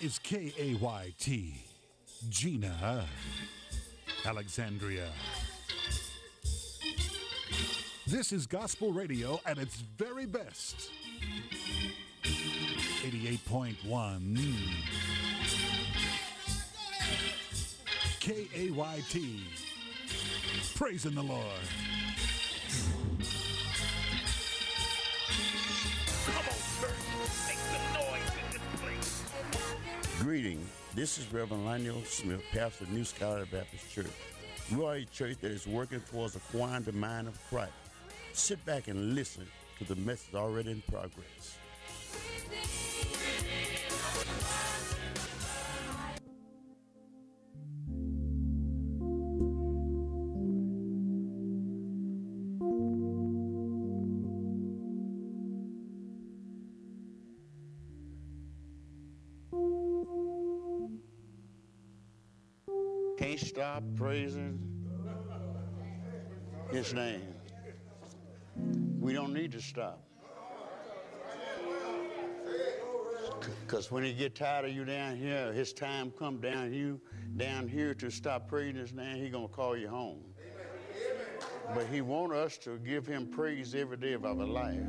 is K A Y T, Jena Alexandria. This is gospel radio at its very best. 88.1 KAYT. Praising the Lord. Greeting. This is Reverend Lionel Smith, pastor of New Scholar Baptist Church. We are a church that is working towards acquiring the mind of Christ. Sit back and listen to the message already in progress. Stop praising His name. We don't need to stop. Because when he get tired of you down here, his time come down you down here to stop praising his name, he gonna call you home. But he want us to give him praise every day of our life.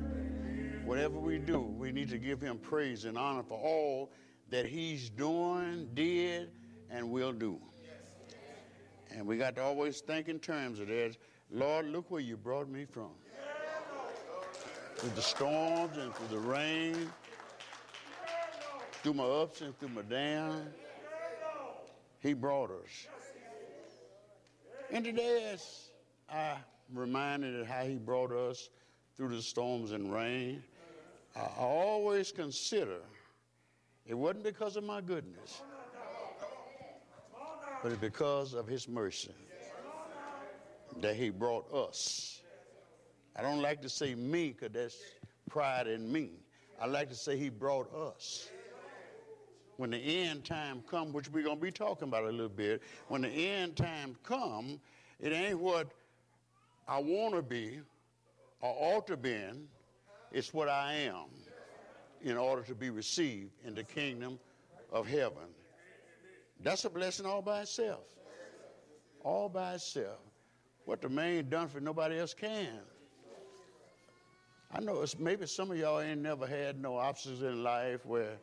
Whatever we do, we need to give him praise and honor for all that he's doing, did, and will do. And we got to always think in terms of this Lord, look where you brought me from. Through the storms and through the rain, through my ups and through my downs, He brought us. And today, as I reminded of how He brought us through the storms and rain, I always consider it wasn't because of my goodness, but it's because of His mercy that He brought us. I don't like to say me because that's pride in me. I like to say He brought us. When the end time come, which we're going to be talking about a little bit, when the end time come, it ain't what I want to be or ought to be. It's what I am in order to be received in the kingdom of heaven. That's a blessing all by itself. All by itself. What the man done for nobody else can. I know it's maybe some of y'all ain't never had no obstacles in life where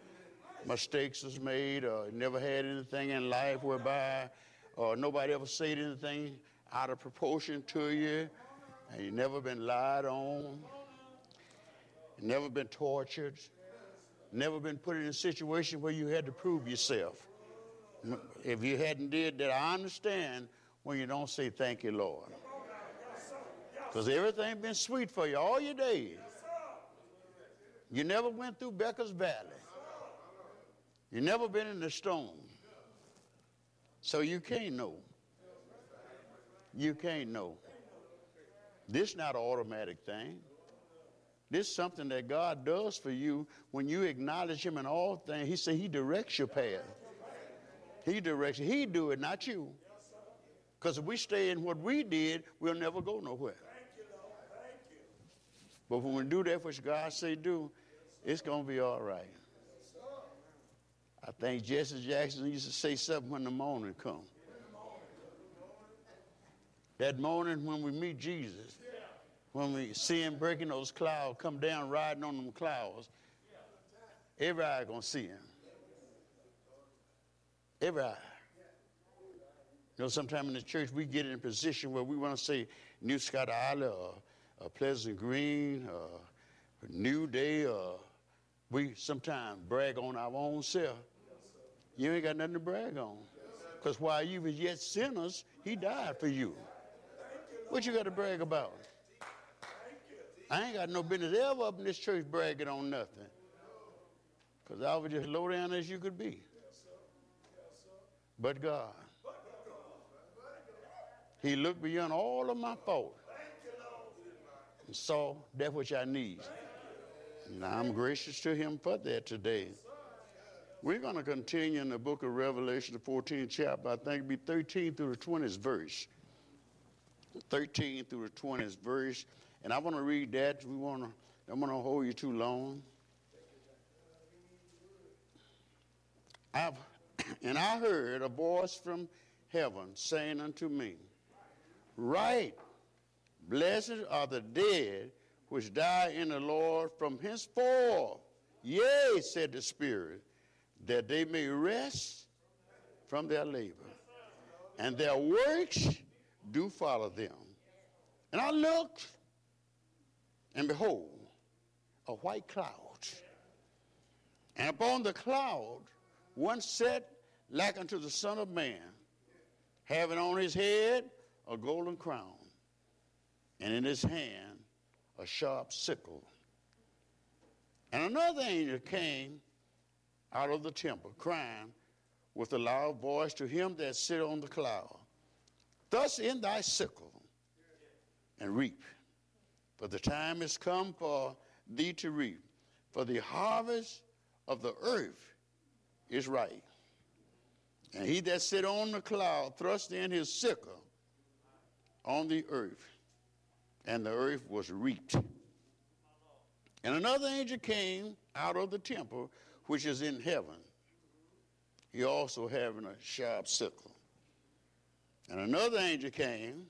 mistakes was made or never had anything in life whereby or nobody ever said anything out of proportion to you and you never been lied on, never been tortured, never been put in a situation where you had to prove yourself. If you hadn't did that, I understand when you don't say thank you, Lord. Because everything been sweet for you all your days. You never went through Becker's Valley. You never been in the storm. So you can't know. You can't know. This not an automatic thing. This is something that God does for you when you acknowledge Him in all things. He said He directs your path. He directs. He do it, not you. Because if we stay in what we did, we'll never go nowhere. But when we do that which God say do, it's going to be all right. I think Jesse Jackson used to say something when the morning come. That morning when we meet Jesus, when we see him breaking those clouds, come down riding on them clouds, everybody gonna see him. Every eye. You know, sometime in the church we get in a position where we want to say New Scott Island or, or Pleasant Green or New Day or we sometimes brag on our own self. You ain't got nothing to brag on. Because while you was yet sinners, he died for you. What you got to brag about? I ain't got no business ever up in this church bragging on nothing. Because I was just low down as you could be. But God. He looked beyond all of my fault and saw that which I need. And I'm gracious to him for that today. We're going to continue in the book of Revelation, the 14th chapter. I think it'll be 13 through the 20th verse. 13 through the 20th verse. And I want to read that. We want to, I'm going to hold you too long. I've, and I heard a voice from heaven saying unto me, Write, blessed are the dead which die in the Lord from henceforth. Yea, said the Spirit, that they may rest from their labor, and their works do follow them. And I looked, and behold, a white cloud. And upon the cloud, one sat like unto the Son of Man, having on his head a golden crown, and in his hand a sharp sickle. And another angel came out of the temple, crying with a loud voice to him that sit on the cloud, Thus in thy sickle and reap, for the time is come for thee to reap, for the harvest of the earth is ripe. And he that sit on the cloud thrust in his sickle on the earth, and the earth was reaped. And another angel came out of the temple which is in heaven. He also having a sharp sickle. And another angel came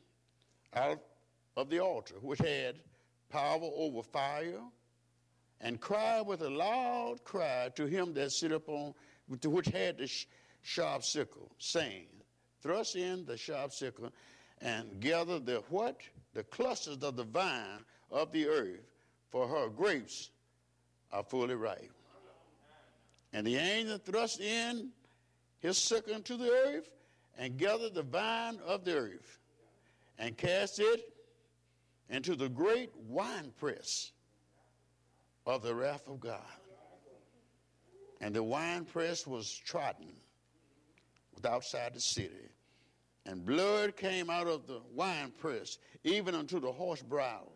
out of the altar, which had power over fire, and cried with a loud cry to him that sit upon, which had the sharp sickle, saying, Thrust in the sharp sickle and gather the what? The clusters of the vine of the earth, for her grapes are fully ripe. And the angel thrust in his sickle into the earth and gathered the vine of the earth and cast it into the great winepress of the wrath of God. And the winepress was trodden outside the city. And blood came out of the winepress, even unto the horse bridle,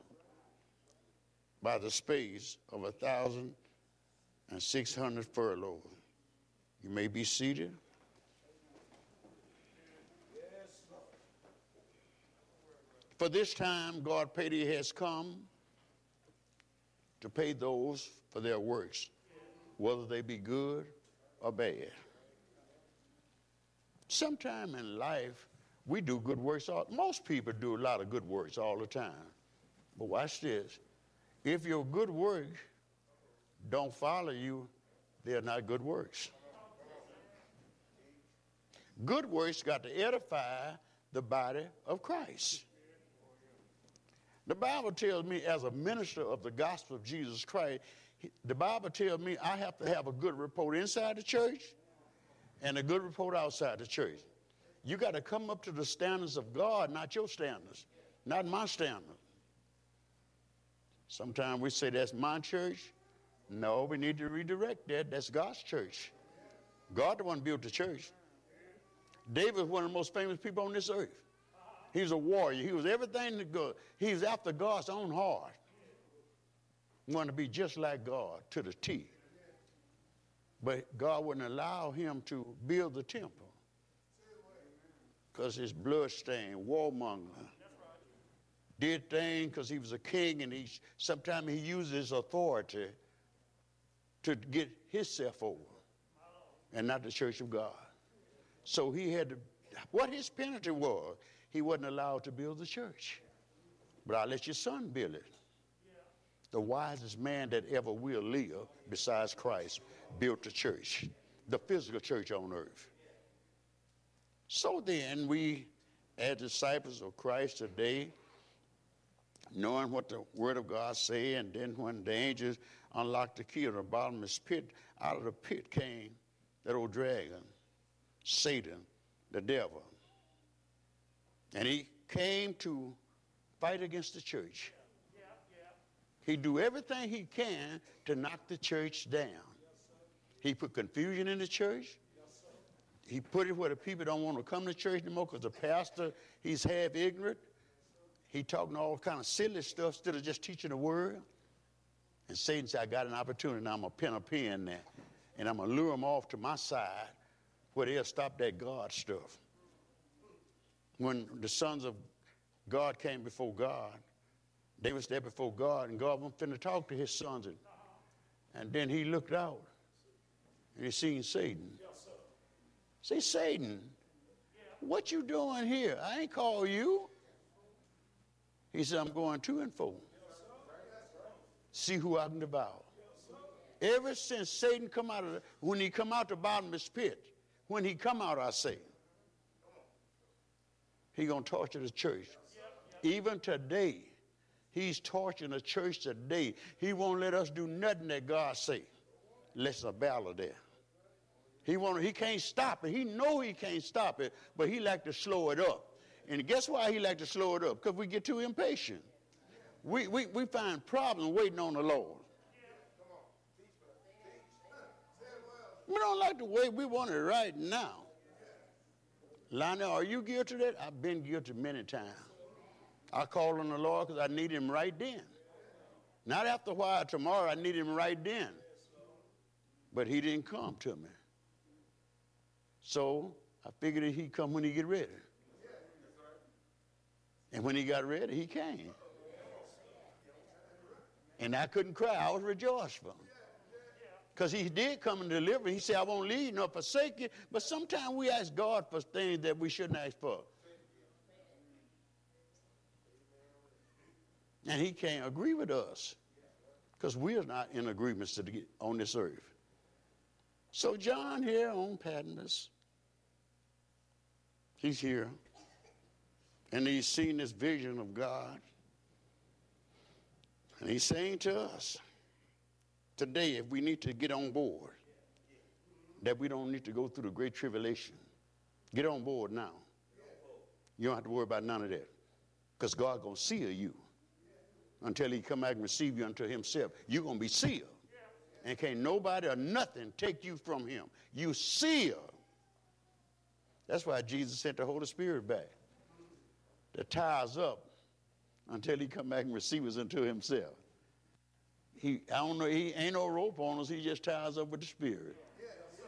by the space of a thousand and six hundred furlongs. You may be seated. For this time, God pity has come to pay those for their works, whether they be good or bad. Sometime in life, we do good works. All, most people do a lot of good works all the time. But watch this. If your good works don't follow you, they're not good works. Good works got to edify the body of Christ. The Bible tells me, as a minister of the gospel of Jesus Christ, the Bible tells me I have to have a good report inside the church and a good report outside the church. You got to come up to the standards of God, not your standards, not my standards. Sometimes we say that's my church. No, we need to redirect that. That's God's church. God the one built the church. David was one of the most famous people on this earth. He was a warrior. He was everything that good. He was after God's own heart. Wanted to be just like God to the T. But God wouldn't allow him to build the temple because his bloodstained, warmonger, did things because he was a king and he sometimes he used his authority to get himself over and not the church of God. So he had to, what his penalty was, he wasn't allowed to build the church. But I'll let your son build it. The wisest man that ever will live, besides Christ, built the church, the physical church on earth. So then, we, as disciples of Christ today, knowing what the Word of God say, and then when the angels unlocked the key of the bottomless pit, out of the pit came that old dragon, Satan, the devil. And he came to fight against the church. He do everything he can to knock the church down. He put confusion in the church. He put it where the people don't want to come to church anymore because the pastor, he's half ignorant. He talking all kind of silly stuff instead of just teaching the word. And Satan said, I got an opportunity now. I'm going to pin a pin there. And I'm going to lure them off to my side where they'll stop that God stuff. When the sons of God came before God, they was there before God, and God was finna talk to his sons. And, and then he looked out, he seen Satan Say, Satan, what you doing here? I ain't call you. He said, I'm going to and fro. See who I can devour. Ever since Satan come out of the, when he come out the bottomless pit, when he come out, I say, he gonna torture the church. Even today, he's torturing the church today. He won't let us do nothing that God say. Let's a there. He want he can't stop it. He know he can't stop it, but he like to slow it up. And guess why he like to slow it up? Because we get too impatient. We, we, we find problems waiting on the Lord. We don't like the way we want it right now. Lionel, are you guilty of that? I've been guilty many times. I call on the Lord because I need him right then. Not after a while, tomorrow, I need him right then. But he didn't come to me. So I figured he'd come when he get ready. And when he got ready, he came. And I couldn't cry. I was rejoiceful. Because he did come and deliver. He said, I won't leave you nor forsake you. But sometimes we ask God for things that we shouldn't ask for. And he can't agree with us. Because we are not in agreements on this earth. So John here on Patmos, he's here. And he's seen this vision of God. And he's saying to us today, if we need to get on board, that we don't need to go through the great tribulation. Get on board now. You don't have to worry about none of that. Because God gonna seal you until he come back and receive you unto himself. You're gonna be sealed. And can't nobody or nothing take you from him. You seal. That's why Jesus sent the Holy Spirit back to tie us up until he come back and receive us unto himself. He, I don't know, he ain't no rope on us, he just ties up with the Spirit.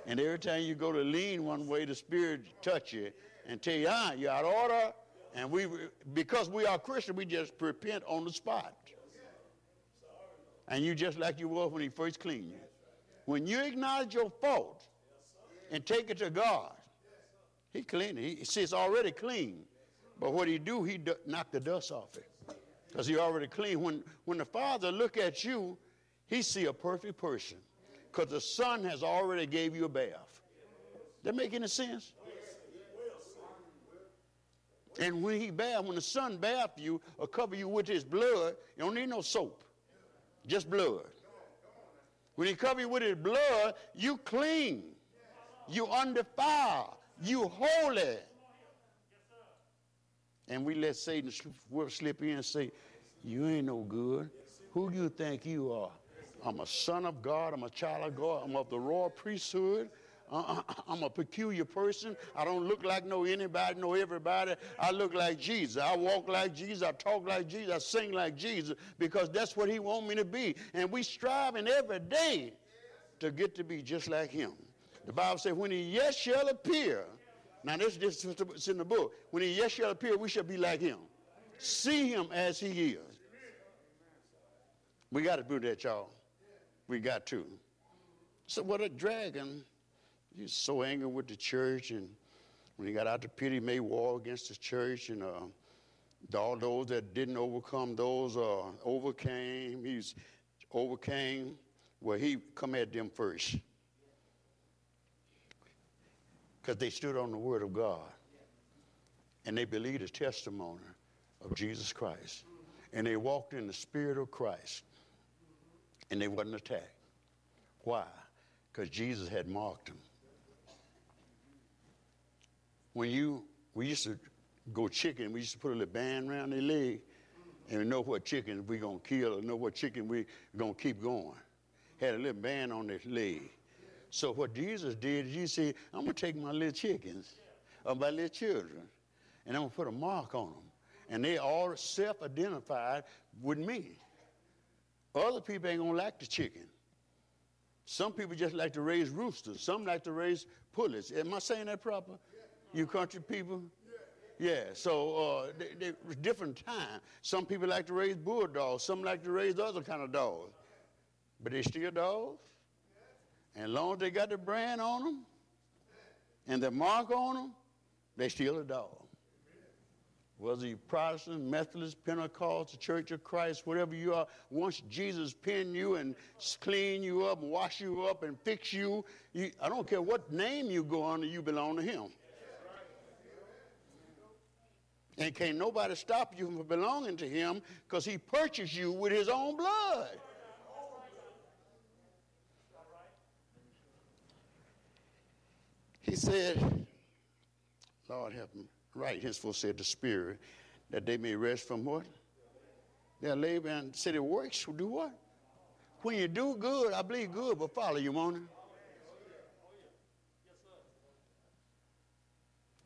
And every time you go to lean one way, the Spirit touch you and tell you, ah, you're out of order. And we, because we are Christian, we just repent on the spot. And you just like you were when he first cleaned you. When you acknowledge your fault and take it to God, he clean it. He says it's already clean. But what he do, he d- knock the dust off it. Because he already clean. When, when the Father look at you, he see a perfect person. Because the Son has already gave you a bath. That make any sense? And when he bath, when the Son bath you or cover you with his blood, you don't need no soap. Just blood. When he cover you with his blood, you clean. You undefiled. You holy. And we let Satan slip in and say, You ain't no good. Who you think you are? I'm a son of God. I'm a child of God. I'm of the royal priesthood. Uh, I'm a peculiar person. I don't look like no anybody, no everybody. I look like Jesus. I walk like Jesus. I talk like Jesus. I sing like Jesus because that's what He want me to be. And we striving every day to get to be just like Him. The Bible says, "When He yet shall appear." Now this, is in the book. When He yet shall appear, we shall be like Him. See Him as He is. We got to do that, y'all. We got to. So what a dragon he was so angry with the church, and when he got out the pit, he made war against the church, and uh, all those that didn't overcome, those uh, overcame. He's overcame. Well, he come at them first because they stood on the word of God, and they believed the testimony of Jesus Christ, and they walked in the spirit of Christ, and they wasn't attacked. Why? Because Jesus had marked them when you, we used to go chicken, we used to put a little band around their leg and we know what chicken we gonna kill or know what chicken we gonna keep going. Had a little band on their leg. So what Jesus did, is he said, I'm gonna take my little chickens or my little children and I'm gonna put a mark on them. And they all self-identified with me. Other people ain't gonna like the chicken. Some people just like to raise roosters. Some like to raise pullets. Am I saying that proper? You country people? Yeah, so uh, they, they, different time. Some people like to raise bulldogs. Some like to raise other kind of dogs. But they still dogs. And as long as they got the brand on them, and the mark on them, they still a dog. Whether you Protestant, Methodist, Pentecost, Church of Christ, whatever you are, once Jesus pin you and clean you up, and wash you up, and fix you, you I don't care what name you go under, you belong to Him. And can't nobody stop you from belonging to Him because He purchased you with His own blood. He said, Lord help me. Right, henceforth said the Spirit, that they may rest from what? Their labor and city works do what? When you do good, I believe good will follow you, won't it?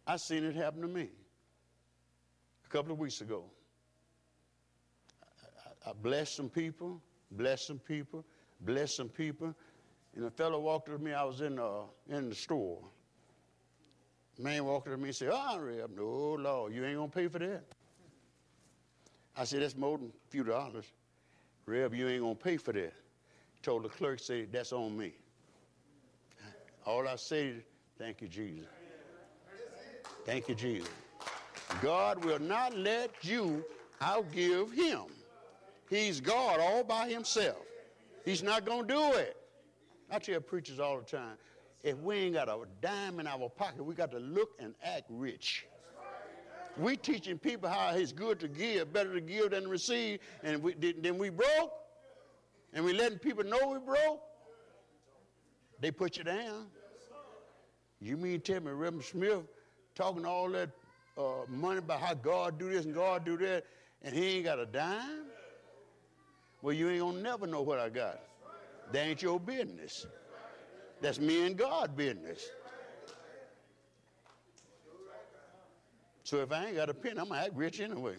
I seen it happen to me a couple of weeks ago. I, blessed some people, blessed some people, blessed some people, and a fellow walked up to me. I was in, uh, in the store. Man walked up to me and said, Oh, Reb, no, Lord, you ain't going to pay for that. I said, That's more than a few dollars. Reb, you ain't going to pay for that. Told the clerk, say, That's on me. All I said, Thank you, Jesus. Thank you, Jesus. God will not let you outgive him. He's God all by himself. He's not going to do it. I tell preachers all the time if we ain't got a dime in our pocket, we got to look and act rich. We teaching people how it's good to give, better to give than to receive, and we, then we broke, and we letting people know we broke. They put you down. You mean tell me Reverend Smith talking all that uh, money about how God do this and God do that, and he ain't got a dime? Well, you ain't gonna never know what I got. That ain't your business. That's me and God business. So if I ain't got a penny, I'm to act rich anyway.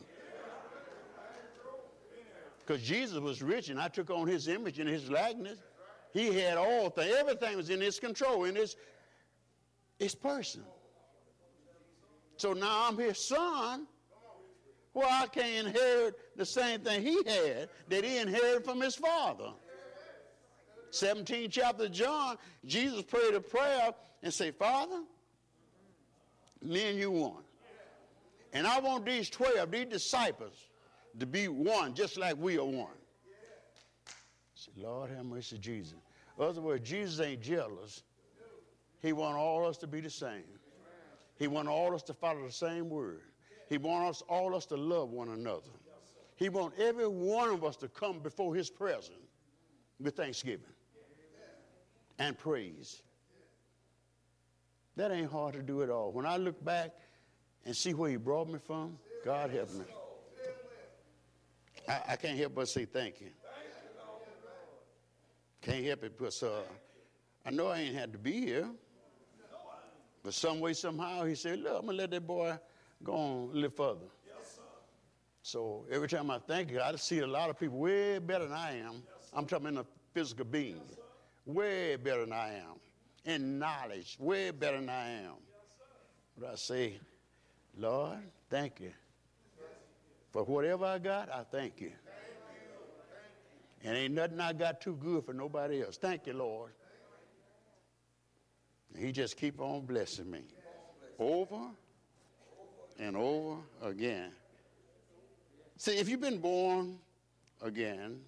Because Jesus was rich and I took on his image and his likeness. He had all things. Everything was in his control, in his, his person. So now I'm his son. Well, I can't inherit the same thing he had that he inherited from his father. 17th chapter of John, Jesus prayed a prayer and say, Father, me and you one. And I want these 12, these disciples, to be one, just like we are one. Say, Lord, have mercy, Jesus. In other words, Jesus ain't jealous. He want all us to be the same. He want all us to follow the same word. He want us all us to love one another. He want every one of us to come before his presence with thanksgiving and praise. That ain't hard to do at all. When I look back and see where he brought me from, God help me. I, I can't help but say thank you. Can't help it because uh, I know I ain't had to be here. But some way, somehow, he said, look, I'm going to let that boy go on a little further. Yes, sir. So every time I thank you, I see a lot of people way better than I am. I'm talking in a physical being way better than I am. In knowledge, way better than I am. But I say, Lord, thank you. For whatever I got, I thank you. And ain't nothing I got too good for nobody else. Thank you, Lord. He just keep on blessing me. Over and over again. See, if you've been born again,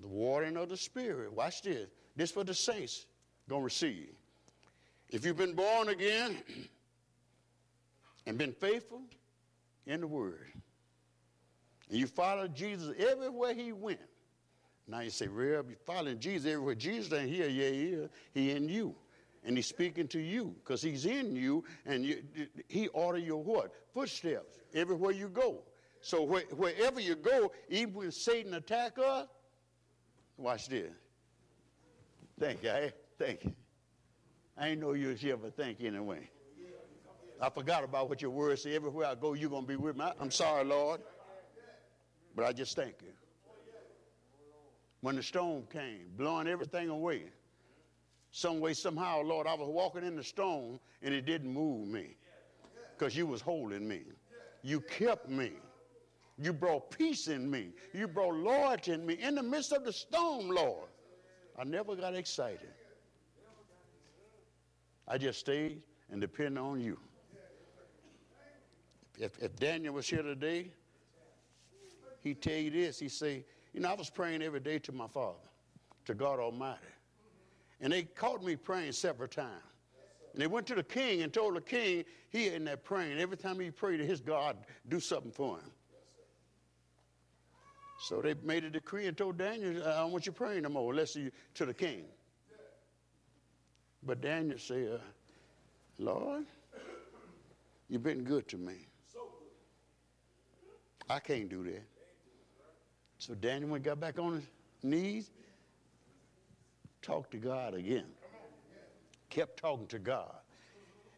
the watering of the Spirit, watch this. This for the saints gonna receive. If you've been born again and been faithful in the word, and you follow Jesus everywhere he went. Now you say, Reb, you following Jesus everywhere. Jesus ain't here, yeah, is. He in you. And he's speaking to you because he's in you and you, he order your what? Footsteps everywhere you go. So where, wherever you go, even when Satan attack us, watch this. Thank you. I, thank you. I ain't know you was here, but thank you anyway. I forgot about what your word say. Everywhere I go, you're going to be with me. I'm sorry, Lord. But I just thank you. When the storm came, blowing everything away, some way, somehow, Lord, I was walking in the storm and it didn't move me because you was holding me. You kept me. You brought peace in me. You brought loyalty in me in the midst of the storm, Lord. I never got excited. I just stayed and depended on you. If, if Daniel was here today, he'd tell you this. He'd say, You know, I was praying every day to my Father, to God Almighty. And they caught me praying several times. And they went to the king and told the king he in there praying. Every time he prayed to his God, do something for him. So they made a decree and told Daniel, I don't want you praying no more, unless you to the king. But Daniel said, Lord, you've been good to me. I can't do that. So Daniel, when he got back on his knees, talked to God again. Kept talking to God.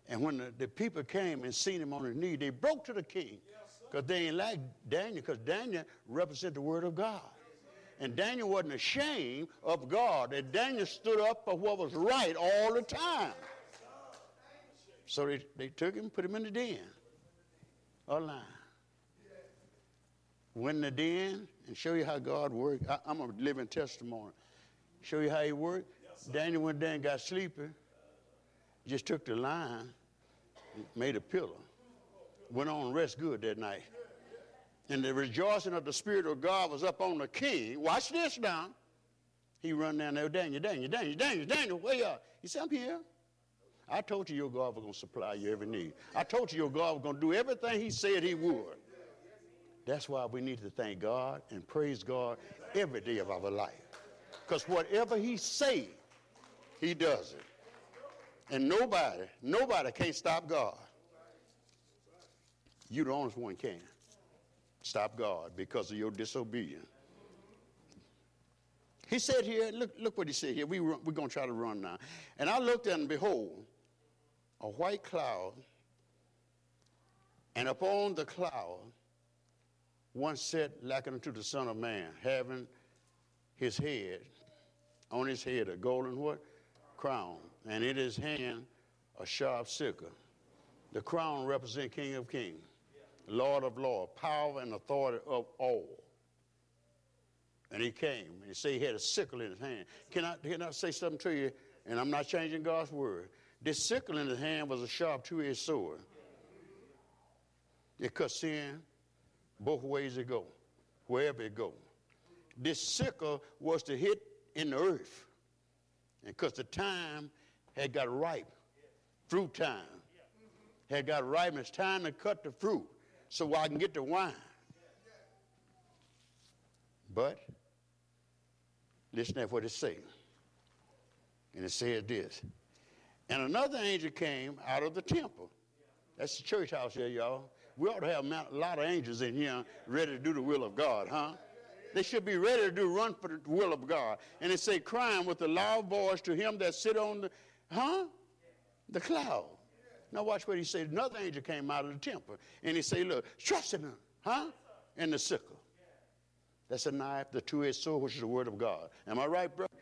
And when the, the people came and seen him on his knee, they broke to the king because they ain't like Daniel, because Daniel represented the word of God. And Daniel wasn't ashamed of God. And Daniel stood up for what was right all the time. So they, they took him, put him in the den. A line. Went in the den and show you how God worked. I, am a living testimony. Show you how he worked. Daniel went down and got sleepy. Just took the line, made a pillow. Went on and rest good that night. And the rejoicing of the Spirit of God was up on the king. Watch this now. He run down there, Daniel, Daniel, Daniel, Daniel, Daniel, where you are? He said, I'm here. I told you your God was going to supply your every need. I told you your God was going to do everything he said he would. That's why we need to thank God and praise God every day of our life. Because whatever he say, he does it. And nobody, nobody can't stop God. You the only one can stop God because of your disobedience. He said here, look, look what he said here. We, we're going to try to run now. And I looked and behold, a white cloud, and upon the cloud, one sat like unto the Son of Man, having his head, on his head, a golden what? Crown. And in his hand, a sharp sickle. The crown represents King of Kings. Lord of Lords, power and authority of all. And he came and he said he had a sickle in his hand. Can I, can I say something to you? And I'm not changing God's word. This sickle in his hand was a sharp two-edged sword. It cut sin both ways it go, wherever it go. This sickle was to hit in the earth. And because the time had got ripe, fruit time had got ripe, and it's time to cut the fruit so I can get the wine. But listen to what it says. And it says this. And another angel came out of the temple. That's the church house here, y'all. We ought to have a lot of angels in here ready to do the will of God, huh? They should be ready to do run for the will of God. And it say, crying with a loud voice to him that sit on the, huh? The cloud. Now watch what he said. Another angel came out of the temple, and he said, look, trust in him, huh? And the sickle. That's a knife, the two-edged sword, which is the word of God. Am I right, brother?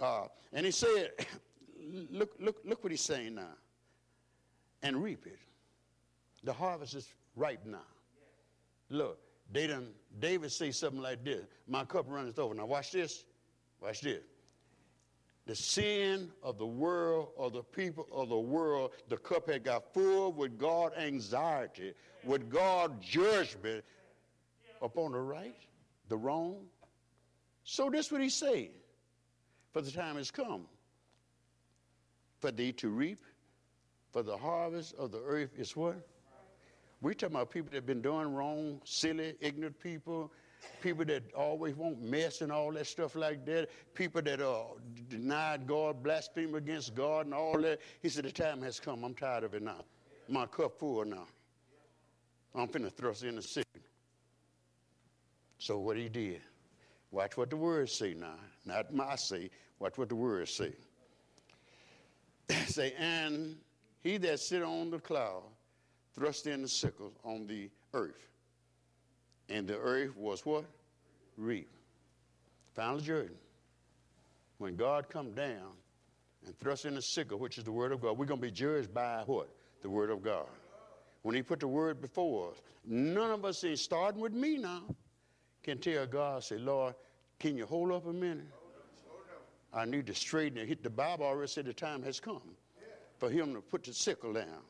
Uh, and he said, look, look, look what he's saying now. And reap it. The harvest is ripe now. Look, they done, David say something like this. My cup runneth over. Now watch this. Watch this the sin of the world, of the people of the world, the cup had got full with God anxiety, with God judgment upon the right, the wrong. So this what he say. For the time has come for thee to reap, for the harvest of the earth is what? We're talking about people that have been doing wrong, silly, ignorant people, people that always want mess and all that stuff like that, people that uh, are denied God, blaspheme against God and all that. He said, the time has come. I'm tired of it now. My cup full now. I'm finna thrust in the city. So what he did, watch what the words say now. Not my say, watch what the words say. say, and he that sit on the cloud thrust in the sickle on the earth and the earth was what? Reap. Final Jordan. When God come down and thrust in the sickle, which is the word of God, we're going to be judged by what? The word of God. When he put the word before us, none of us, starting with me now, can tell God, say, Lord, can you hold up a minute? I need to straighten it. The Bible already said the time has come. for him to put the sickle down.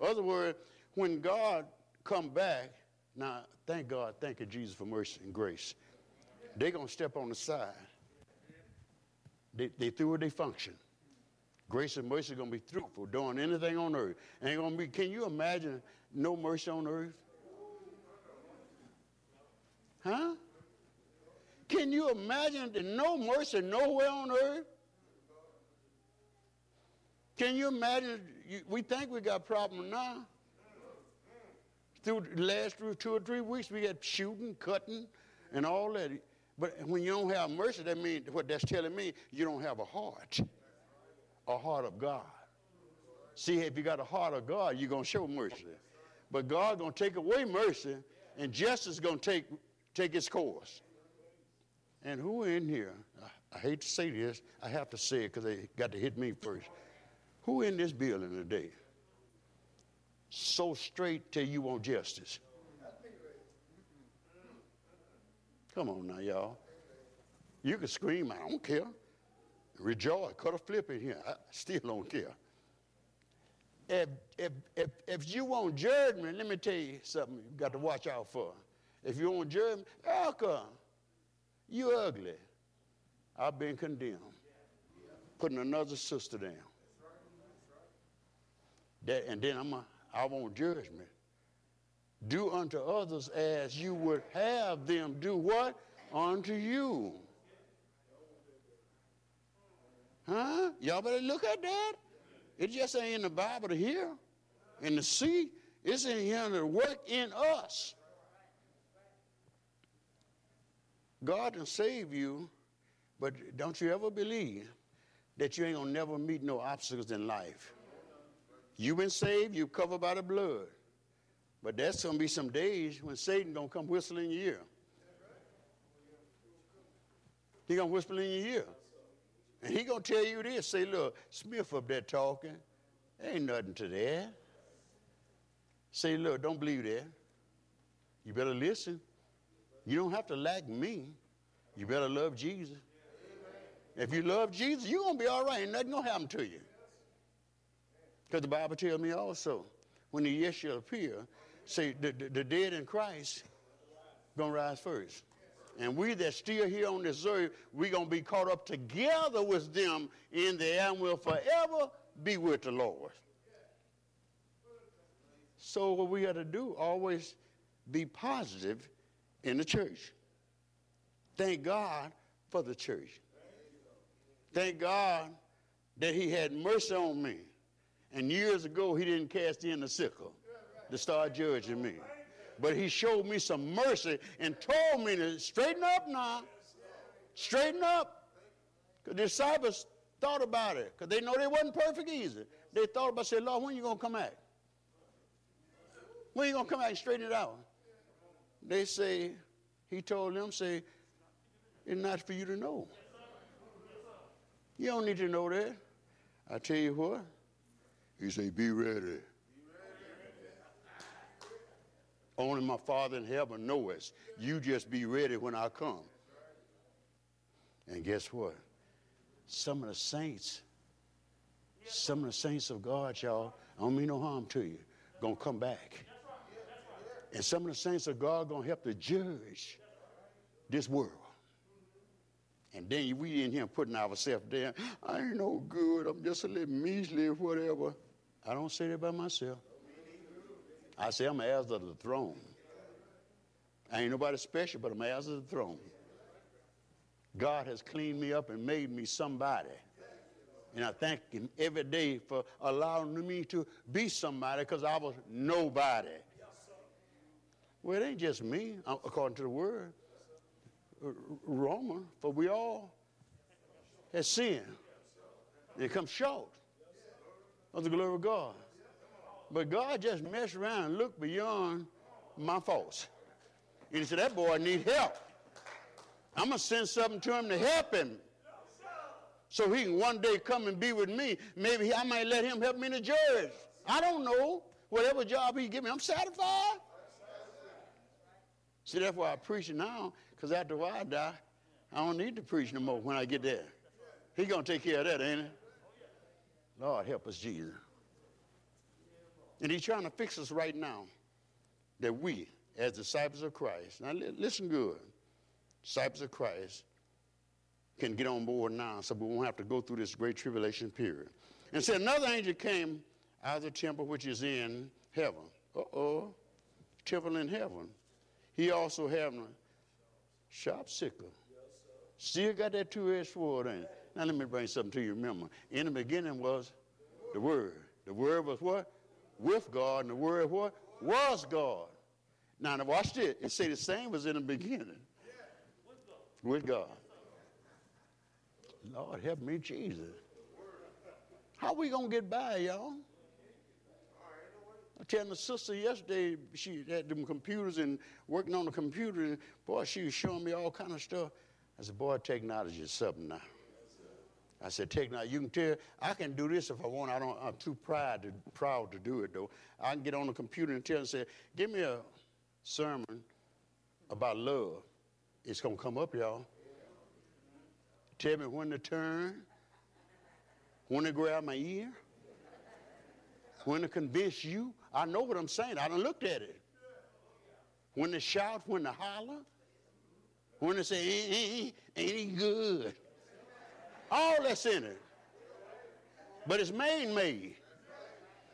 Other words, when God come back, now thank God, thank you, Jesus, for mercy and grace. They're gonna step on the side. They, they through with their function. Grace and mercy are gonna be through for doing anything on earth. Ain't gonna be, can you imagine no mercy on earth? Huh? Can you imagine that no mercy nowhere on earth? Can you imagine? You, we think we got problem now. Through the last two or three weeks, we got shooting, cutting, and all that. But when you don't have mercy, that means what that's telling me, you don't have a heart, a heart of God. See, if you got a heart of God, you're gonna show mercy. But God's gonna take away mercy, and justice is gonna take take its course. And who in here? I, I hate to say this, I have to say it because they got to hit me first. Who in this building today so straight till you want justice? Come on now, y'all. You can scream, I don't care. Rejoice, cut a flip in here. I still don't care. If, if, if, if you want judgment, let me tell you something you got to watch out for. If you want judgment, Elka, you ugly. I've been condemned. Putting another sister down. That, and then I'm a, I want judgment. Do unto others as you would have them do what? Unto you. Huh? Y'all better look at that. It just ain't in the Bible to hear. and to see. It's in here to work in us. God can save you, but don't you ever believe that you ain't gonna never meet no obstacles in life. You've been saved, you're covered by the blood. But there's gonna be some days when Satan gonna come whistling in your ear. He gonna whisper in your ear. And he gonna tell you this, say, look, Smith up there talking. ain't nothing to that. Say, look, don't believe that. You better listen. You don't have to like me. You better love Jesus. If you love Jesus, you're going to be all right. Ain't nothing going to happen to you. Because the Bible tells me also, when the yes shall appear, say the, the, the dead in Christ to rise first. And we that still here on this earth, we're going to be caught up together with them in the air and will forever be with the Lord. So what we got to do, always be positive in the church. Thank God for the church. Thank God that He had mercy on me. And years ago, He didn't cast in the sickle to start judging me. But He showed me some mercy and told me to straighten up now. Straighten up. The disciples thought about it because they know they wasn't perfect either. They thought about, say, Lord, when you going to come back? When you going to come back and straighten it out? They say, he told them, say, it's not for you to know. You don't need to know that. I tell you what. He say, be ready. Only my Father in heaven knows. You just be ready when I come. And guess what? Some of the saints, some of the saints of God, y'all, I don't mean no harm to you, gonna come back. And some of the saints of God gonna help to judge this world. And then we in here putting ourselves down. I ain't no good. I'm just a little measly whatever. I don't say that by myself. I say I'm heirs of the throne. I ain't nobody special, but I'm heirs of the throne. God has cleaned me up and made me somebody. And I thank him every day for allowing me to be somebody because I was nobody. Well, it ain't just me, uh, according to the word. Roman, for we all have sinned and come short of the glory of God. But God just messed around and looked beyond my faults. And he said, that boy need help. I'm going to send something to him to help him. So he can one day come and be with me. Maybe I might let him help me to judge. I don't know. Whatever job he give me, I'm satisfied. See, that's why I preach now, because after I die, I don't need to preach no more when I get there. He going to take care of that, ain't he? Lord, help us, Jesus. And he's trying to fix us right now that we, as disciples of Christ, now li- listen good, disciples of Christ can get on board now so we won't have to go through this great tribulation period. And said, another angel came out of the temple which is in heaven. Uh oh, temple in heaven. He also having a sharp sickle. Still got that two-edged sword in it. Now let me bring something to you. Remember, in the beginning was the Word. The Word was what? With God, and the Word what? Was God. Now, now watch this. It say the same was in the beginning. With God. Lord, help me, Jesus. How we gonna get by, y'all? I telling the sister yesterday, she had them computers and working on the computer, and boy, she was showing me all kind of stuff. I said, boy, technology is something now. I said, take now, you can tell, I can do this if I want. I don't, I'm too proud to, proud to do it, though. I can get on the computer and tell and say, give me a sermon about love. It's to come up, y'all. Tell me when to turn, when to grab my ear, when to convince you. I know what I'm saying. I done looked at it. When to shout, when to holler, when to say, ain't, ain't, ain't he good? All that's in it. But it's man made.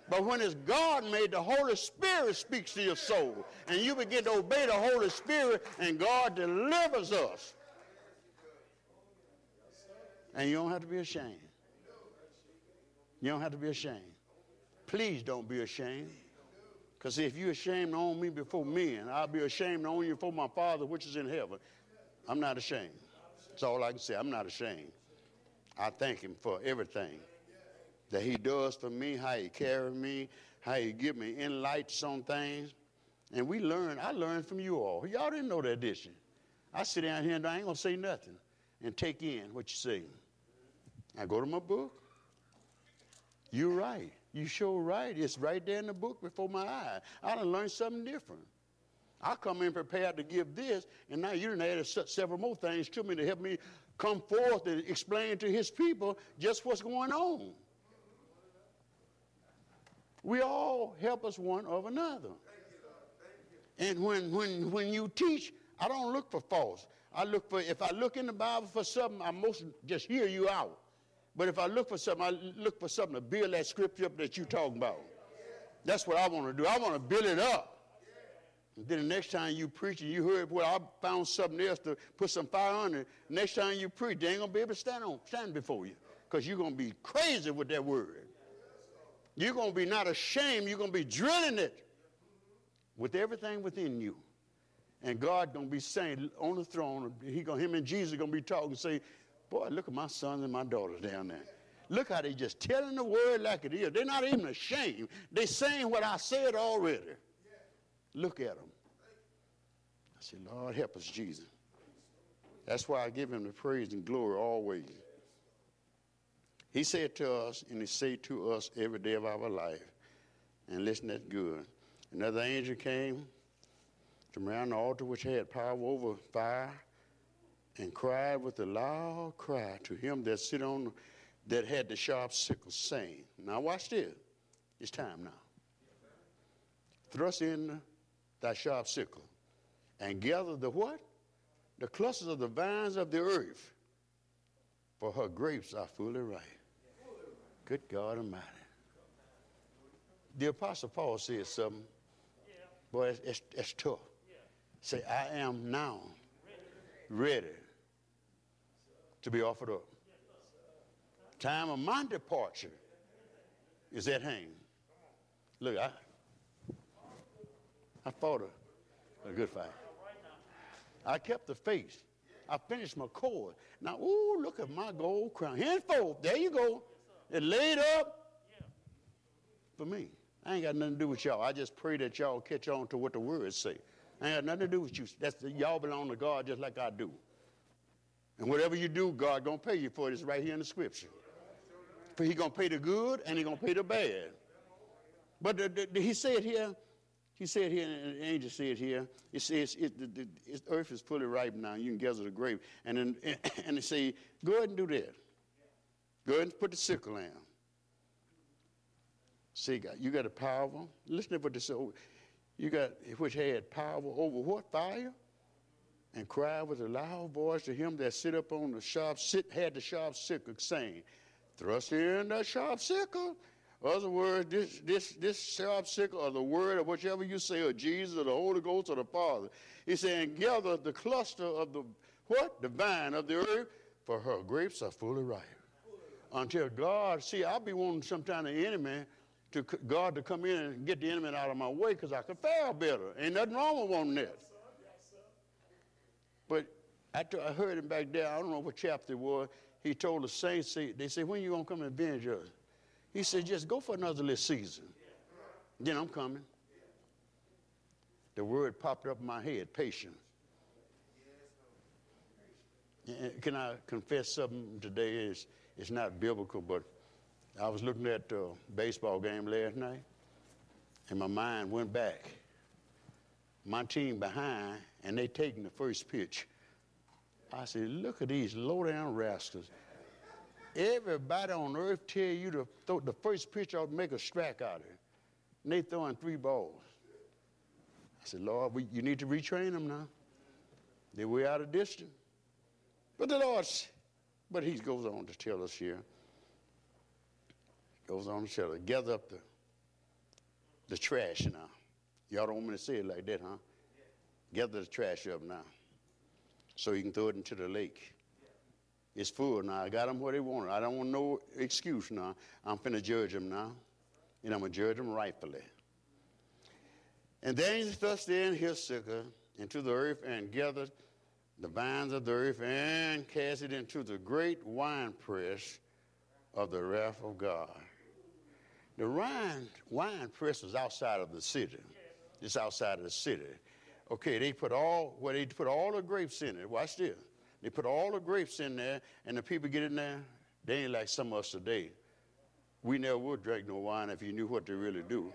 But when it's God made, the Holy Spirit speaks to your soul. And you begin to obey the Holy Spirit, and God delivers us. And you don't have to be ashamed. You don't have to be ashamed. Please don't be ashamed. Because if you're ashamed on me before men, I'll be ashamed own you before my Father which is in heaven. I'm not ashamed. That's all I can say. I'm not ashamed. I thank him for everything that he does for me, how he carries me, how he give me insights on things. And we learn, I learned from you all. Y'all didn't know that, did you? I sit down here and I ain't gonna say nothing and take in what you say. I go to my book. You're right. You sure right. It's right there in the book before my eye. I done learned something different. I come in prepared to give this, and now you done added several more things to me to help me come forth and explain to his people just what's going on. We all help us one of another. And when, when, when you teach, I don't look for faults. I look for, if I look in the Bible for something, I most just hear you out. But if I look for something, I look for something to build that scripture up that you're talking about. That's what I want to do. I want to build it up. Then the next time you preach and you heard, well, I found something else to put some fire on it. Next time you preach, they ain't gonna be able to stand on stand before you. Because you're gonna be crazy with that word. You're gonna be not ashamed, you're gonna be drilling it with everything within you. And God gonna be saying on the throne, he gonna, him and Jesus gonna be talking, say, Boy, look at my sons and my daughters down there. Look how they just telling the word like it is. They're not even ashamed. They saying what I said already. Look at them. I said, Lord, help us, Jesus. That's why I give him the praise and glory always. He said to us, and he said to us every day of our life, and listen, that's good. Another angel came from around the altar which had power over fire and cried with a loud cry to him that sit on that had the sharp sickle, saying, Now watch this. It's time now. Thrust in thy sharp sickle, and gather the what? The clusters of the vines of the earth, for her grapes are fully ripe. Good God Almighty. The Apostle Paul said something, boy, it's, it's, it's tough. Say, I am now ready to be offered up. Time of my departure is at hand. Look, I, I fought a, a good fight. I kept the faith. I finished my course. Now, ooh, look at my gold crown. Henceforth, there you go. It laid up for me. I ain't got nothing to do with y'all. I just pray that y'all catch on to what the words say. I ain't got nothing to do with you. That's the, y'all belong to God just like I do. And whatever you do, God gonna pay you for it. It's right here in the scripture. For he gonna pay the good and he gonna pay the bad. But the, the, he said here, he said here, and the angel said here, it says it, the, the earth is fully ripe now. You can gather the grape. And then, and they say, go ahead and do that. Go ahead and put the sickle in. See, God, you got a power. Listen to what this. You got which had power over what fire, and cried with a loud voice to him that sit up on the sharp sit had the sharp sickle, saying, "Thrust in the sharp sickle." Other words, this this this sharp sickle or the word or whichever you say, or Jesus or the Holy Ghost or the Father. He's saying, gather the cluster of the what? The vine of the earth, for her grapes are fully ripe. Until God, see, I'll be wanting sometime the enemy to God to come in and get the enemy out of my way because I can fare better. Ain't nothing wrong with wanting that. But after I heard him back there, I don't know what chapter it was, he told the saints, they said, when you going to come and avenge us? He said, just go for another little season. Then I'm coming. The word popped up in my head, patient. Can I confess something today? Is it's not biblical, but I was looking at the baseball game last night, and my mind went back. My team behind, and they taking the first pitch. I said, look at these low-down rascals. Everybody on earth tell you to throw the first pitch to make a strike out of it. And they throwing three balls. I said, Lord, we, you need to retrain them now. They're way out of distance. But the Lord, but he goes on to tell us here, goes on to tell us, gather up the, the trash now. Y'all don't want me to say it like that, huh? Gather the trash up now so you can throw it into the lake. It's full now. I got them where they want it. I don't want no excuse now. I'm finna judge them now, and I'm gonna judge them rightfully. And then he thrust in his sickle into the earth and gathered the vines of the earth and cast it into the great winepress of the wrath of God. The wine, wine press is outside of the city. It's outside of the city. Okay, they put all well, they put all the grapes in it. Watch this. They put all the grapes in there, and the people get in there. They ain't like some of us today. We never would drink no wine if you knew what to really do.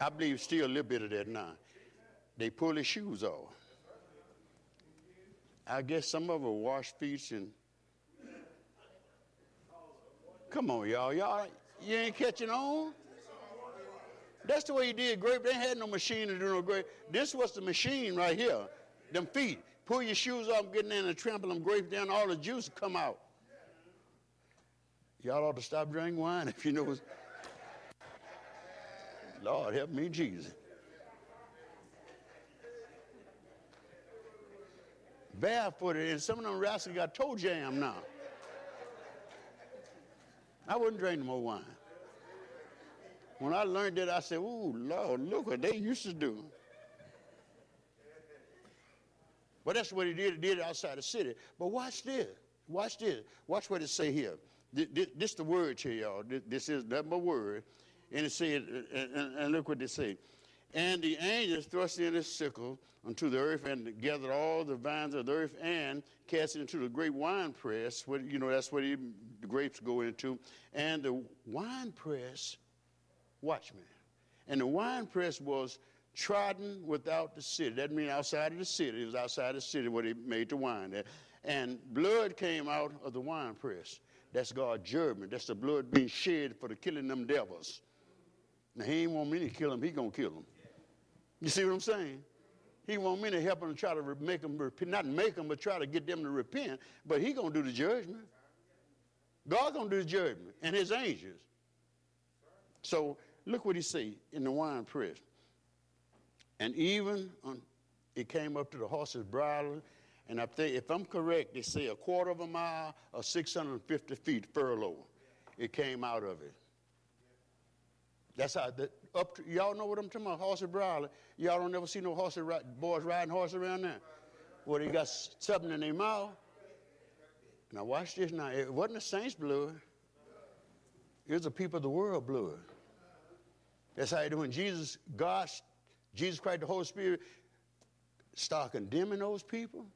I believe still a little bit of that now. They pull their shoes off. I guess some of them wash feet and. Come on, y'all. Y'all, you ain't catching on? That's the way you did grape. They had no machine to do no grape. This was the machine right here. Them feet. Pull your shoes off, get in there and trample them grapes down, all the juice come out. Y'all ought to stop drinking wine if you know. Lord, help me, Jesus. Barefooted, and some of them rascals got toe jam now. I wouldn't drink no more wine. When I learned that, I said, Ooh, Lord, look what they used to do. But that's what he did. He did it outside the city. But watch this. Watch this. Watch what it say here. This, this the word here, y'all. This, this is number word. And it said, and, and, look what they say. And the angels thrust in his sickle unto the earth and gathered all the vines of the earth and cast it into the great wine press. What, you know, that's what the grapes go into. And the wine press, watch me. And the wine press was trodden without the city. That means outside of the city. It was outside the city where they made the wine. And blood came out of the wine press. That's God's judgment. That's the blood being shed for the killing them devils. Now, he ain't want me to kill them. He going to kill them. You see what I'm saying? He want me to help them try to make them repent. Not make them, but try to get them to repent. But he going to do the judgment. God going to do the judgment. And his angels. So, look what he say in the wine press. And even on, it came up to the horse's bridle. And if, they, if I'm correct, they say a quarter of a mile or 650 feet furlough. It came out of it. That's how, the, up to, y'all know what I'm talking about, horse's bridle. Y'all don't never see no horses, boys riding horses around there. Well, they got something in their mouth. Now watch this now. It wasn't the saints' blood. It It was the people of the world blood. That's how you do when Jesus, God Jesus Christ, the Holy Spirit, start condemning those people.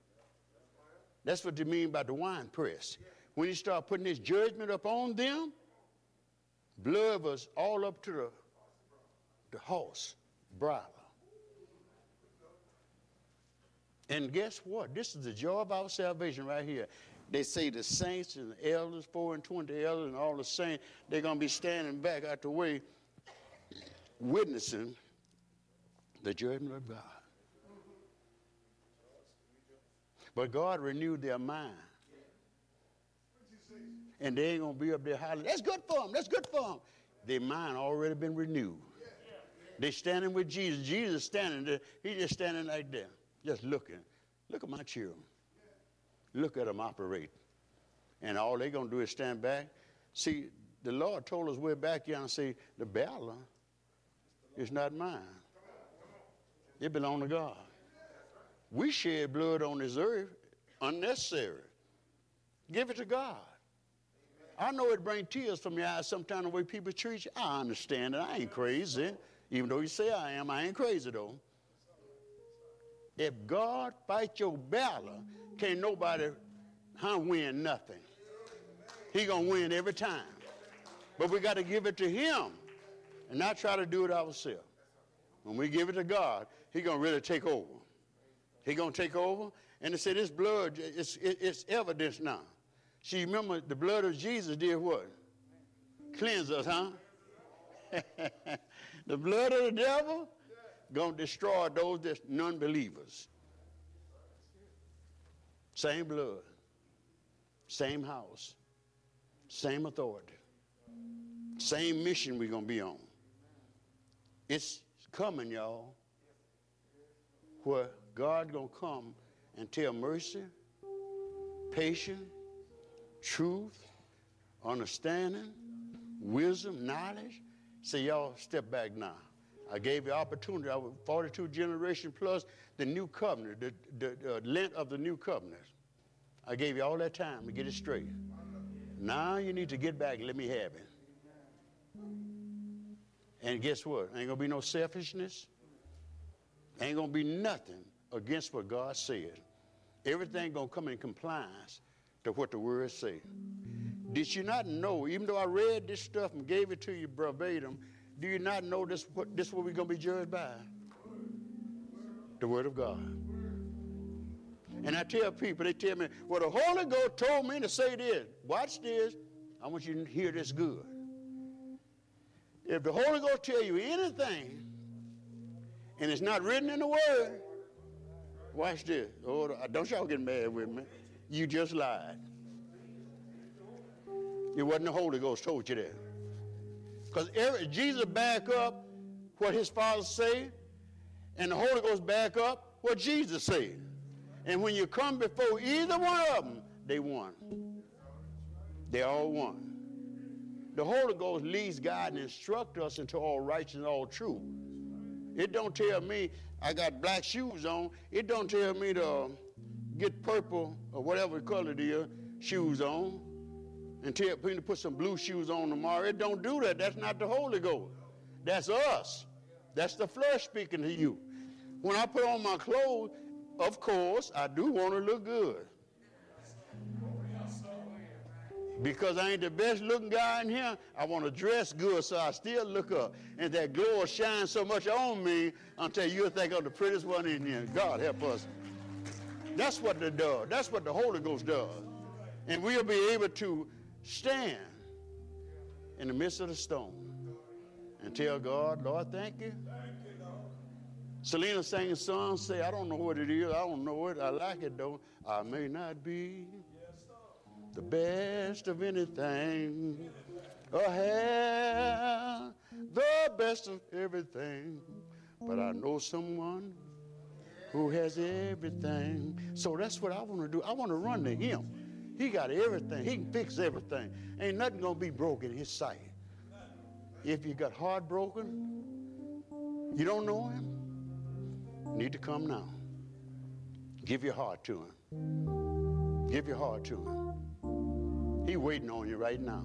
That's what you mean by the wine press. When he start putting his judgment up on them, blood was all up to the, the horse bridle. And guess what? This is the joy of our salvation right here. They say the saints and the elders, four and twenty elders, and all the saints, they're going to be standing back out the way witnessing the judgment of God. But God renewed their mind. And they ain't gonna be up there hollering, that's good for them, that's good for them. Their mind already been renewed. They standing with Jesus. Jesus standing there. He just standing right there, just looking. Look at my children. Look at them operate. And all they gonna do is stand back. See, the Lord told us way back here and say, the battle uh, is not mine. It belongs to God. We shed blood on this earth unnecessary. Give it to God. I know it brings tears from your eyes sometimes the way people treat you. I understand it. I ain't crazy. Even though you say I am, I ain't crazy though. If God fight your battle, can't nobody huh, win nothing. He gonna win every time. But we got to give it to him and not try to do it ourselves. When we give it to God, he gonna really take over. He gonna take over. And they said, this blood, it's, it's evidence now. See, remember the blood of Jesus did what? Cleanse us, huh? the blood of the devil gonna destroy those that's non-believers. Same blood, same house, same authority, same mission we're gonna be on. It's coming, y'all, where God gonna come and tell mercy, patience, truth, understanding, wisdom, knowledge. Say, y'all, step back now. I gave you opportunity. I was 42 generation plus the new covenant, the, the, length of the new covenant. I gave you all that time to get it straight. Now you need to get back and let me have it. And guess what? Ain't gonna be no selfishness. Ain't gonna be nothing against what God said. Everything gonna come in compliance to what the word say. Did you not know, even though I read this stuff and gave it to you verbatim, do you not know this what this what we're gonna be judged by? The word of God. And I tell people, they tell me, well, the Holy Ghost told me to say this. Watch this. I want you to hear this good. If the Holy Ghost tell you anything and it's not written in the Word, watch this. Oh, don't y'all get mad with me. You just lied. It wasn't the Holy Ghost told you that. Because Jesus back up what his father said, and the Holy Ghost back up what Jesus said. And when you come before either one of them, they won. They all won. The Holy Ghost leads God and instructs us into all righteousness and all truth. It don't tell me I got black shoes on. It don't tell me to get purple or whatever color it is shoes on and tell me to put some blue shoes on tomorrow. It don't do that. That's not the Holy Ghost. That's us. That's the flesh speaking to you. When I put on my clothes, of course, I do want to look good. Because I ain't the best looking guy in here, I want to dress good so I still look up. And that glow shines so much on me until you you think I'm the prettiest one in here. God help us. That's what it does. That's what the Holy Ghost does. And we'll be able to stand in the midst of the storm and tell God, Lord, thank you. Selena sang a song, say, I don't know what it is. I don't know it. I like it though. I may not be the best of anything oh, or have the best of everything, but I know someone who has everything. So that's what I want to do. I want to run to him. He got everything. He can fix everything. Ain't nothing going to be broken in his sight. If you got heartbroken, you don't know him, need to come now. Give your heart to him. Give your heart to him. He waiting on you right now.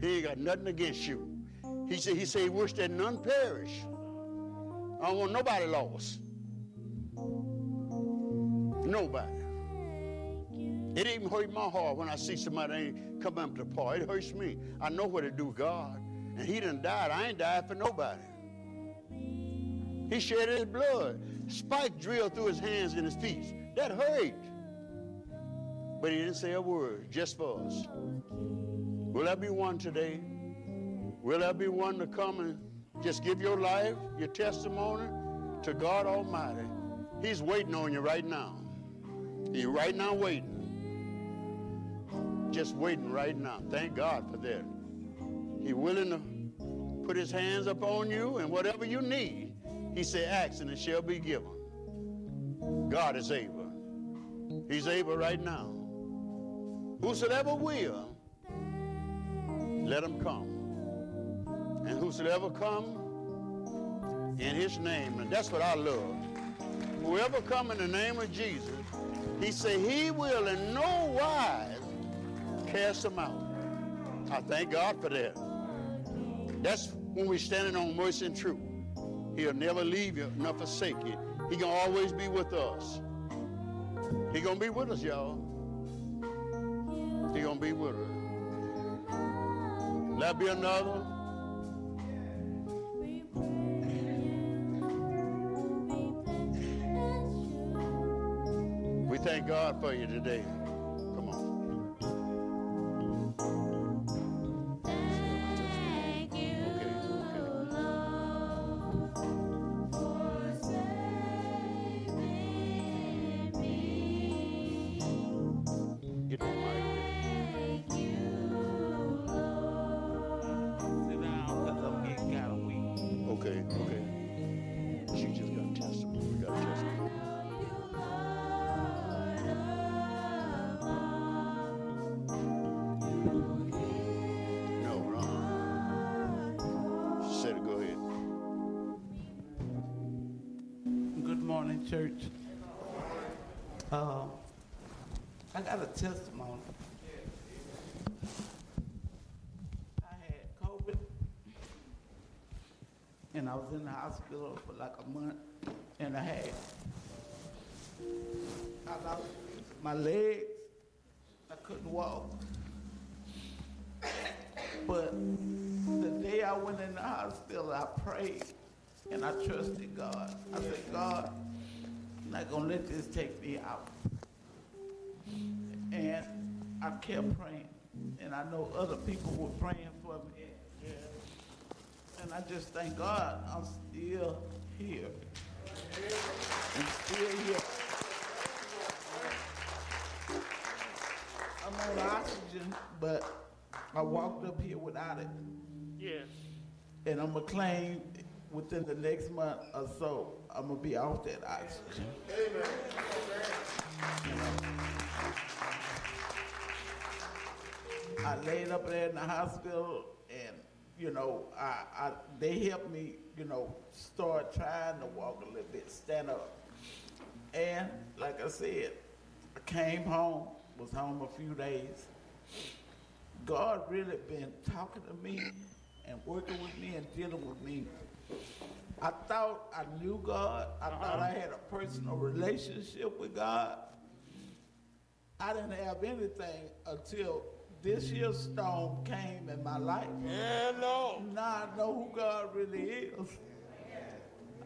He ain't got nothing against you. He said, he said he wish that none perish. I don't want nobody lost. Nobody. It even hurt my heart when I see somebody ain't come up to the part. It hurts me. I know what to do, God. And he done died. I ain't died for nobody. He shed his blood. Spike drilled through his hands and his feet. That hurt. But he didn't say a word, just for us. Will there be one today? Will there be one to come and Just give your life, your testimony to God Almighty. He's waiting on you right now. He's right now waiting. Just waiting right now. Thank God for that. He's willing to put his hands upon you and whatever you need. He said, ask and it shall be given. God is able. He's able right now. Whosoever will, let him come. And whosoever come in his name, and that's what I love. Whoever come in the name of Jesus, he said he will in no wise cast them out. I thank God for that. That's when we're standing on mercy and truth. He'll never leave you nor forsake you. He gonna always be with us. He gonna be with us, y'all. He gonna be with us. That be another. We thank God for you today. Church. Uh, I got a testimony. I had COVID, and I was in the hospital for like a month and a half. I lost my legs. I couldn't walk. But the day I went in the hospital, I prayed and I trusted God. I said, God, Not gonna let this take me out. And I kept praying, and I know other people were praying for me. And I just thank God I'm still here. I'm still here. I'm on oxygen, but I walked up here without it. Yes. And I'm gonna claim within the next month or so, I'm gonna be off that oxygen. Know. I laid up there in the hospital and, you know, I, I, they helped me, you know, start trying to walk a little bit, stand up. And like I said, I came home, was home a few days. God really been talking to me and working with me and dealing with me. I thought I knew God. I uh-huh. thought I had a personal relationship with God. I didn't have anything until this year's storm came in my life. Yeah, Lord. Now I know who God really is.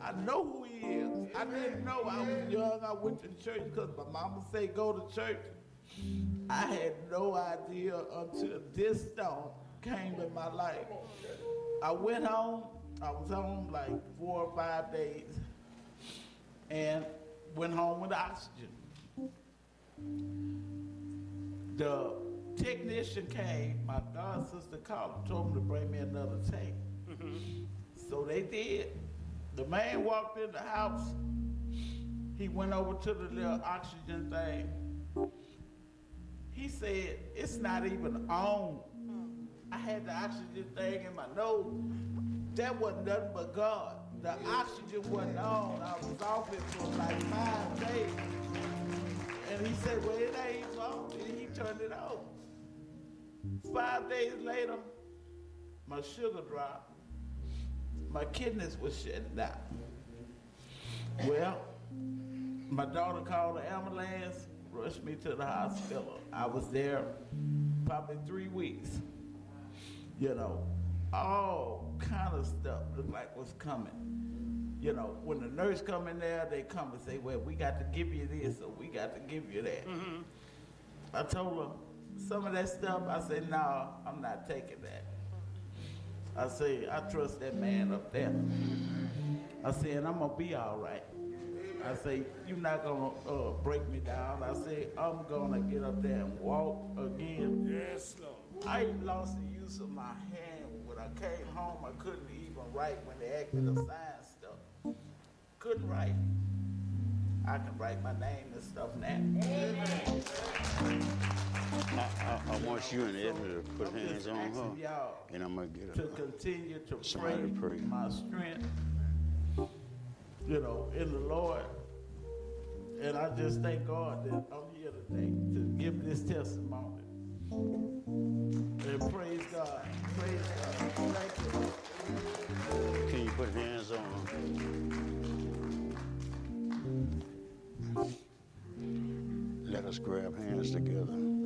I know who He is. I didn't know I was young. I went to church because my mama said go to church. I had no idea until this storm came in my life. I went home. I was home like four or five days, and went home with oxygen. The technician came. My god sister called and told him to bring me another tank. Mm-hmm. So they did. The man walked in the house. He went over to the little oxygen thing. He said, it's not even on. Mm. I had the oxygen thing in my nose. That wasn't nothing but God. The oxygen wasn't on. I was off it for like five days. And he said, well, it ain't on. And he turned it off. Five days later, my sugar dropped. My kidneys was shutting down. Well, my daughter called the ambulance, rushed me to the hospital. I was there probably three weeks. You know, all kind of stuff looked like was coming. You know, when the nurse come in there, they come and say, well, we got to give you this or we got to give you that. I told her some of that stuff, I said, no, I'm not taking that. I say, I trust that man up there. I said, I'm gonna be all right. I say, you're not gonna uh, break me down. I say, I'm gonna get up there and walk again. Yes, Lord. I lost the use of my hand I came home. I couldn't even write when they asked me to sign stuff. Couldn't write. I can write my name and stuff now. I, I, I want you and Edna to put I'm hands on her, y'all and I'm gonna get her to continue to pray, Somebody pray. my strength, you know, in the Lord. And I just thank God that I'm here today to give this testimony. And praise God. Praise God. Thank you. Can you put hands on? Let us grab hands together.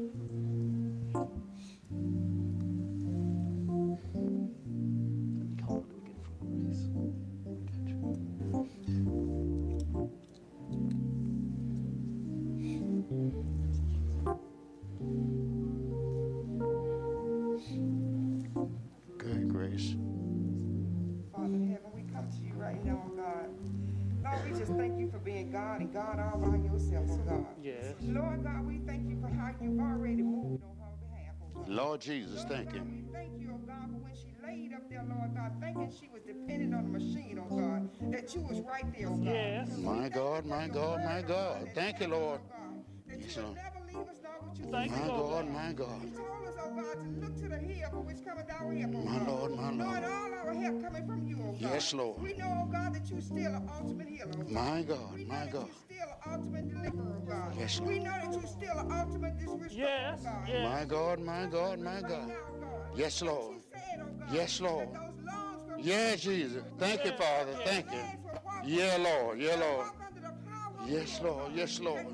Lord Jesus, thank you. We thank you, oh God, for when she laid up there, Lord God, thinking she was dependent on the machine, oh God, that you was right there, oh God. Yes. My God, my God, my oh God. Thank you, Lord. oh That Yes, you will Lord. Never leave us, nor would you Thank My you, Lord God, God. my you God. told us, oh God, to look to the hill for which cometh our help, oh My God. Lord, my Knowing Lord. all our help coming from you, oh God. Yes, Lord. We know, oh God, that you still an ultimate healer, oh God. My God, We know my that God. you still an ultimate deliverer, oh God. Yes, Lord. We know that you still an ultimate restorer, oh Yes, oh God. yes. My God, my God, my Right God. now, God. Yes, Lord. said, oh God, Yes, Lord. that those lungs were Yeah, working for you, Jesus. God. Oh Thank you, Father. yes. Thank you. Legs were walking, Yeah, Lord. Yeah, Lord. walk under the power Yes, Lord. Yes, Lord.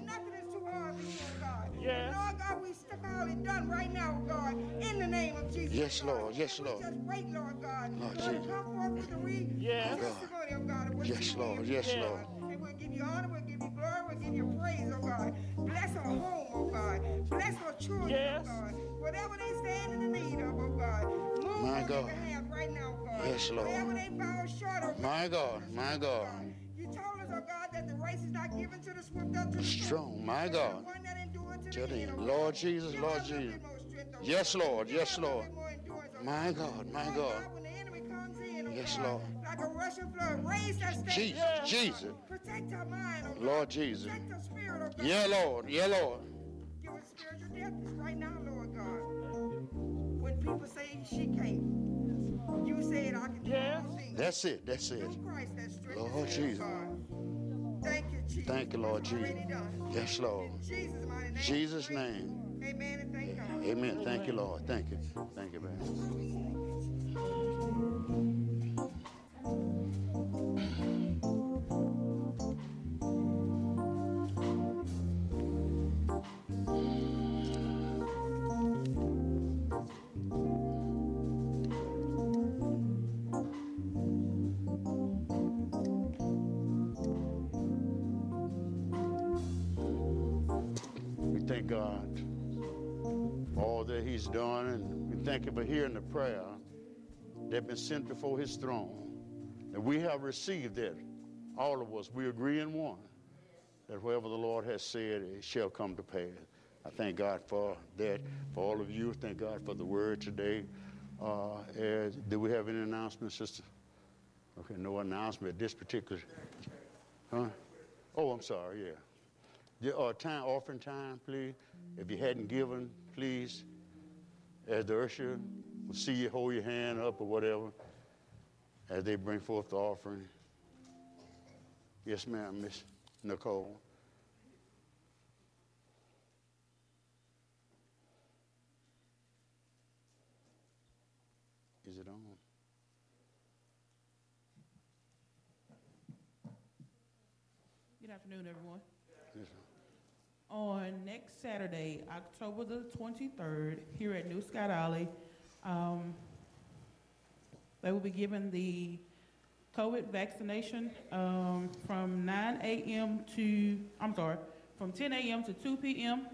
Yes. Lord God, we step out and done right now, oh God, in the name of Jesus. Yes, oh God. Lord. Yes, Lord. We just wait, Lord God, Lord to Jesus. come forth with the re- Yes. testimony, oh God, of Yes, Lord. Yes, oh Lord. And we'll give you honor, we'll give you glory, we'll give you praise, oh God. Bless her home, oh God. Bless her children, oh Yes. oh God. Whatever they stand in the need of, oh God. Move My God. right now, oh God. Yes, Lord. Wherever they fall short, oh God. My God, my God. You Strong, my God. the one that endure to To the the end, end. oh Lord Jesus, Lord her a little Jesus. bit more strength, Yes, Lord. Yes, her a little Lord. bit more endurance, My God. My God. when the enemy comes in, Yes, Lord. like a rushing flood, raise that stage. Jesus, Jesus. Protect her mind, oh. Lord Jesus. Protect her spirit, oh God. Yeah, Lord. Yeah, Lord. Give her spiritual deafness right now, Lord God. When people say she can't, you said I can do Yes. all things. That's it. That's it. Through Christ that Lord Jesus. God. Thank you, Jesus. Thank you, Lord Jesus. Yes, Lord. In Jesus' mighty name. Jesus' name. Amen and thank God. Amen. Thank you, Lord. Thank you. Thank you, man. Thank God all that He's done, and we thank Him for hearing the prayer that been sent before His throne. And we have received it, all of us. We agree in one that whatever the Lord has said, it shall come to pass. I thank God for that. For all of you, thank God for the word today. Uh, as, do we have any announcements, sister? Okay, no announcement at this particular. Huh? Oh, I'm sorry. Yeah. The uh, time, offering time, please. If you hadn't given, please, as the usher will see you, hold your hand up or whatever, as they bring forth the offering. Yes, ma'am, Miss Nicole. Is it on? Good afternoon, everyone. On next Saturday, October the 23rd, here at New Scott Olly, um, they will be giving the COVID vaccination um, from 9 a.m. to, I'm sorry, from 10 a.m. to 2 p.m.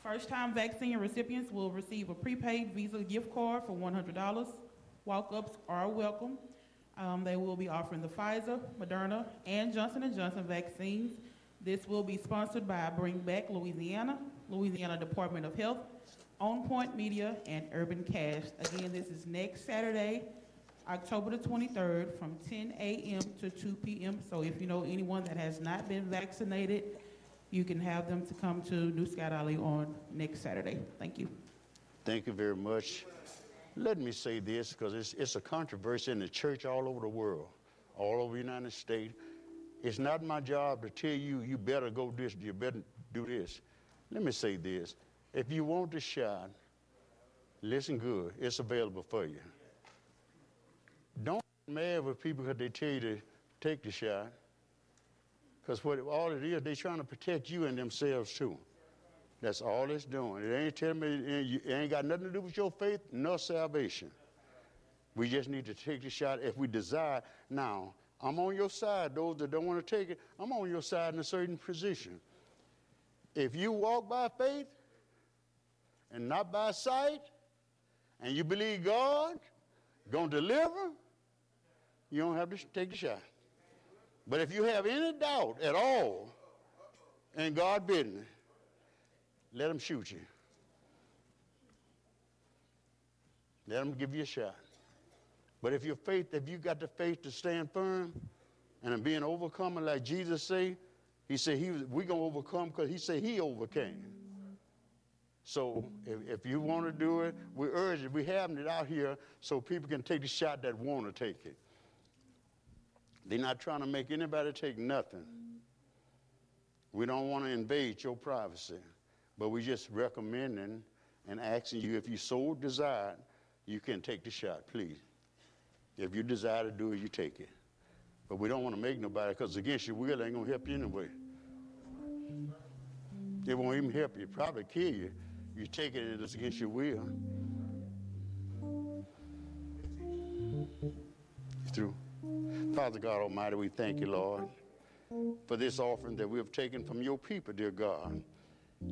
First-time vaccine recipients will receive a prepaid Visa gift card for $100. Walk-ups are welcome. Um, they will be offering the Pfizer, Moderna, and Johnson & Johnson vaccines. This will be sponsored by Bring Back Louisiana, Louisiana Department of Health, On Point Media, and Urban Cash. Again, this is next Saturday, October the 23rd, from 10 a.m. to 2 p.m. So if you know anyone that has not been vaccinated, you can have them to come to New Scott Olly on next Saturday. Thank you. Thank you very much. Let me say this because it's, it's a controversy in the church all over the world, all over the United States. It's not my job to tell you, you better go this, you better do this. Let me say this. If you want the shot, listen good, it's available for you. Don't get mad with people because they tell you to take the shot. Because what all it is, they're trying to protect you and themselves too. That's all it's doing. It ain't telling me it ain't got nothing to do with your faith nor salvation. We just need to take the shot if we desire. Now, I'm on your side. Those that don't want to take it, I'm on your side in a certain position. If you walk by faith and not by sight, and you believe God gonna deliver, you don't have to take the shot. But if you have any doubt at all in God business, let them shoot you. Let them give you a shot. But if your faith, if you got the faith to stand firm and being overcomer like Jesus say, he said he was, we gonna overcome because he said he overcame. So if, if you want to do it, we urge it. We having it out here so people can take the shot that want to take it. They're not trying to make anybody take nothing. We don't want to invade your privacy, but we just recommending and asking you if you so desire, you can take the shot, please. If you desire to do it, you take it. But we don't want to make nobody, because against your will, ain't going to help you anyway. It won't even help you, probably kill you. You take it it's against your will. Through? Father God Almighty, we thank you, Lord, for this offering that we have taken from your people, dear God.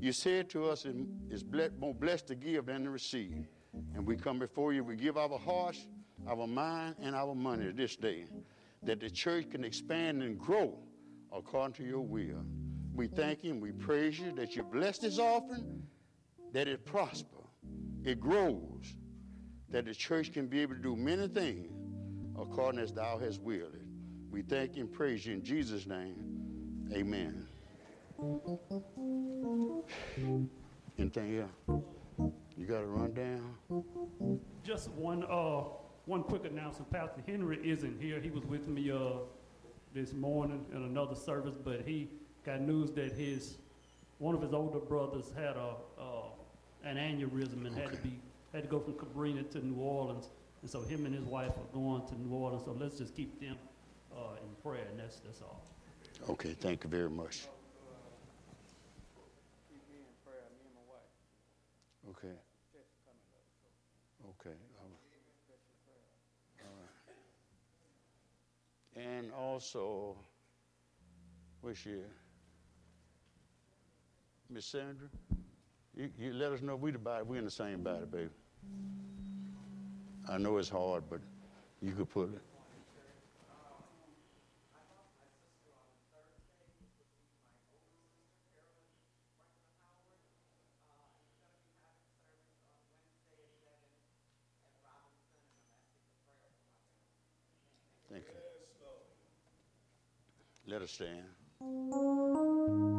You said to us, it is more blessed to give than to receive. And we come before you, we give our hearts, our mind, and our money this day, that the church can expand and grow according to your will. We thank you and we praise you that you bless this offering, that it prosper, it grows, that the church can be able to do many things according as thou hast willed it. We thank you and praise you in Jesus' name. Amen. Anything else? You got to run down? Just one, uh, one quick announcement. Pastor Henry isn't here. He was with me, uh, this morning in another service, but he got news that his, one of his older brothers had a, uh, an aneurysm and had to be, had to go from Cabrini to New Orleans. And so him and his wife are going to New Orleans, so let's just keep them, uh, in prayer, and that's, that's all. Okay, thank you very much. Okay. Okay. all right. All right. And also, she? at? Miss Sandra, you, you let us know we the body, we in the same body, baby. I know it's hard, but you could put it. Thank you. Let us stand.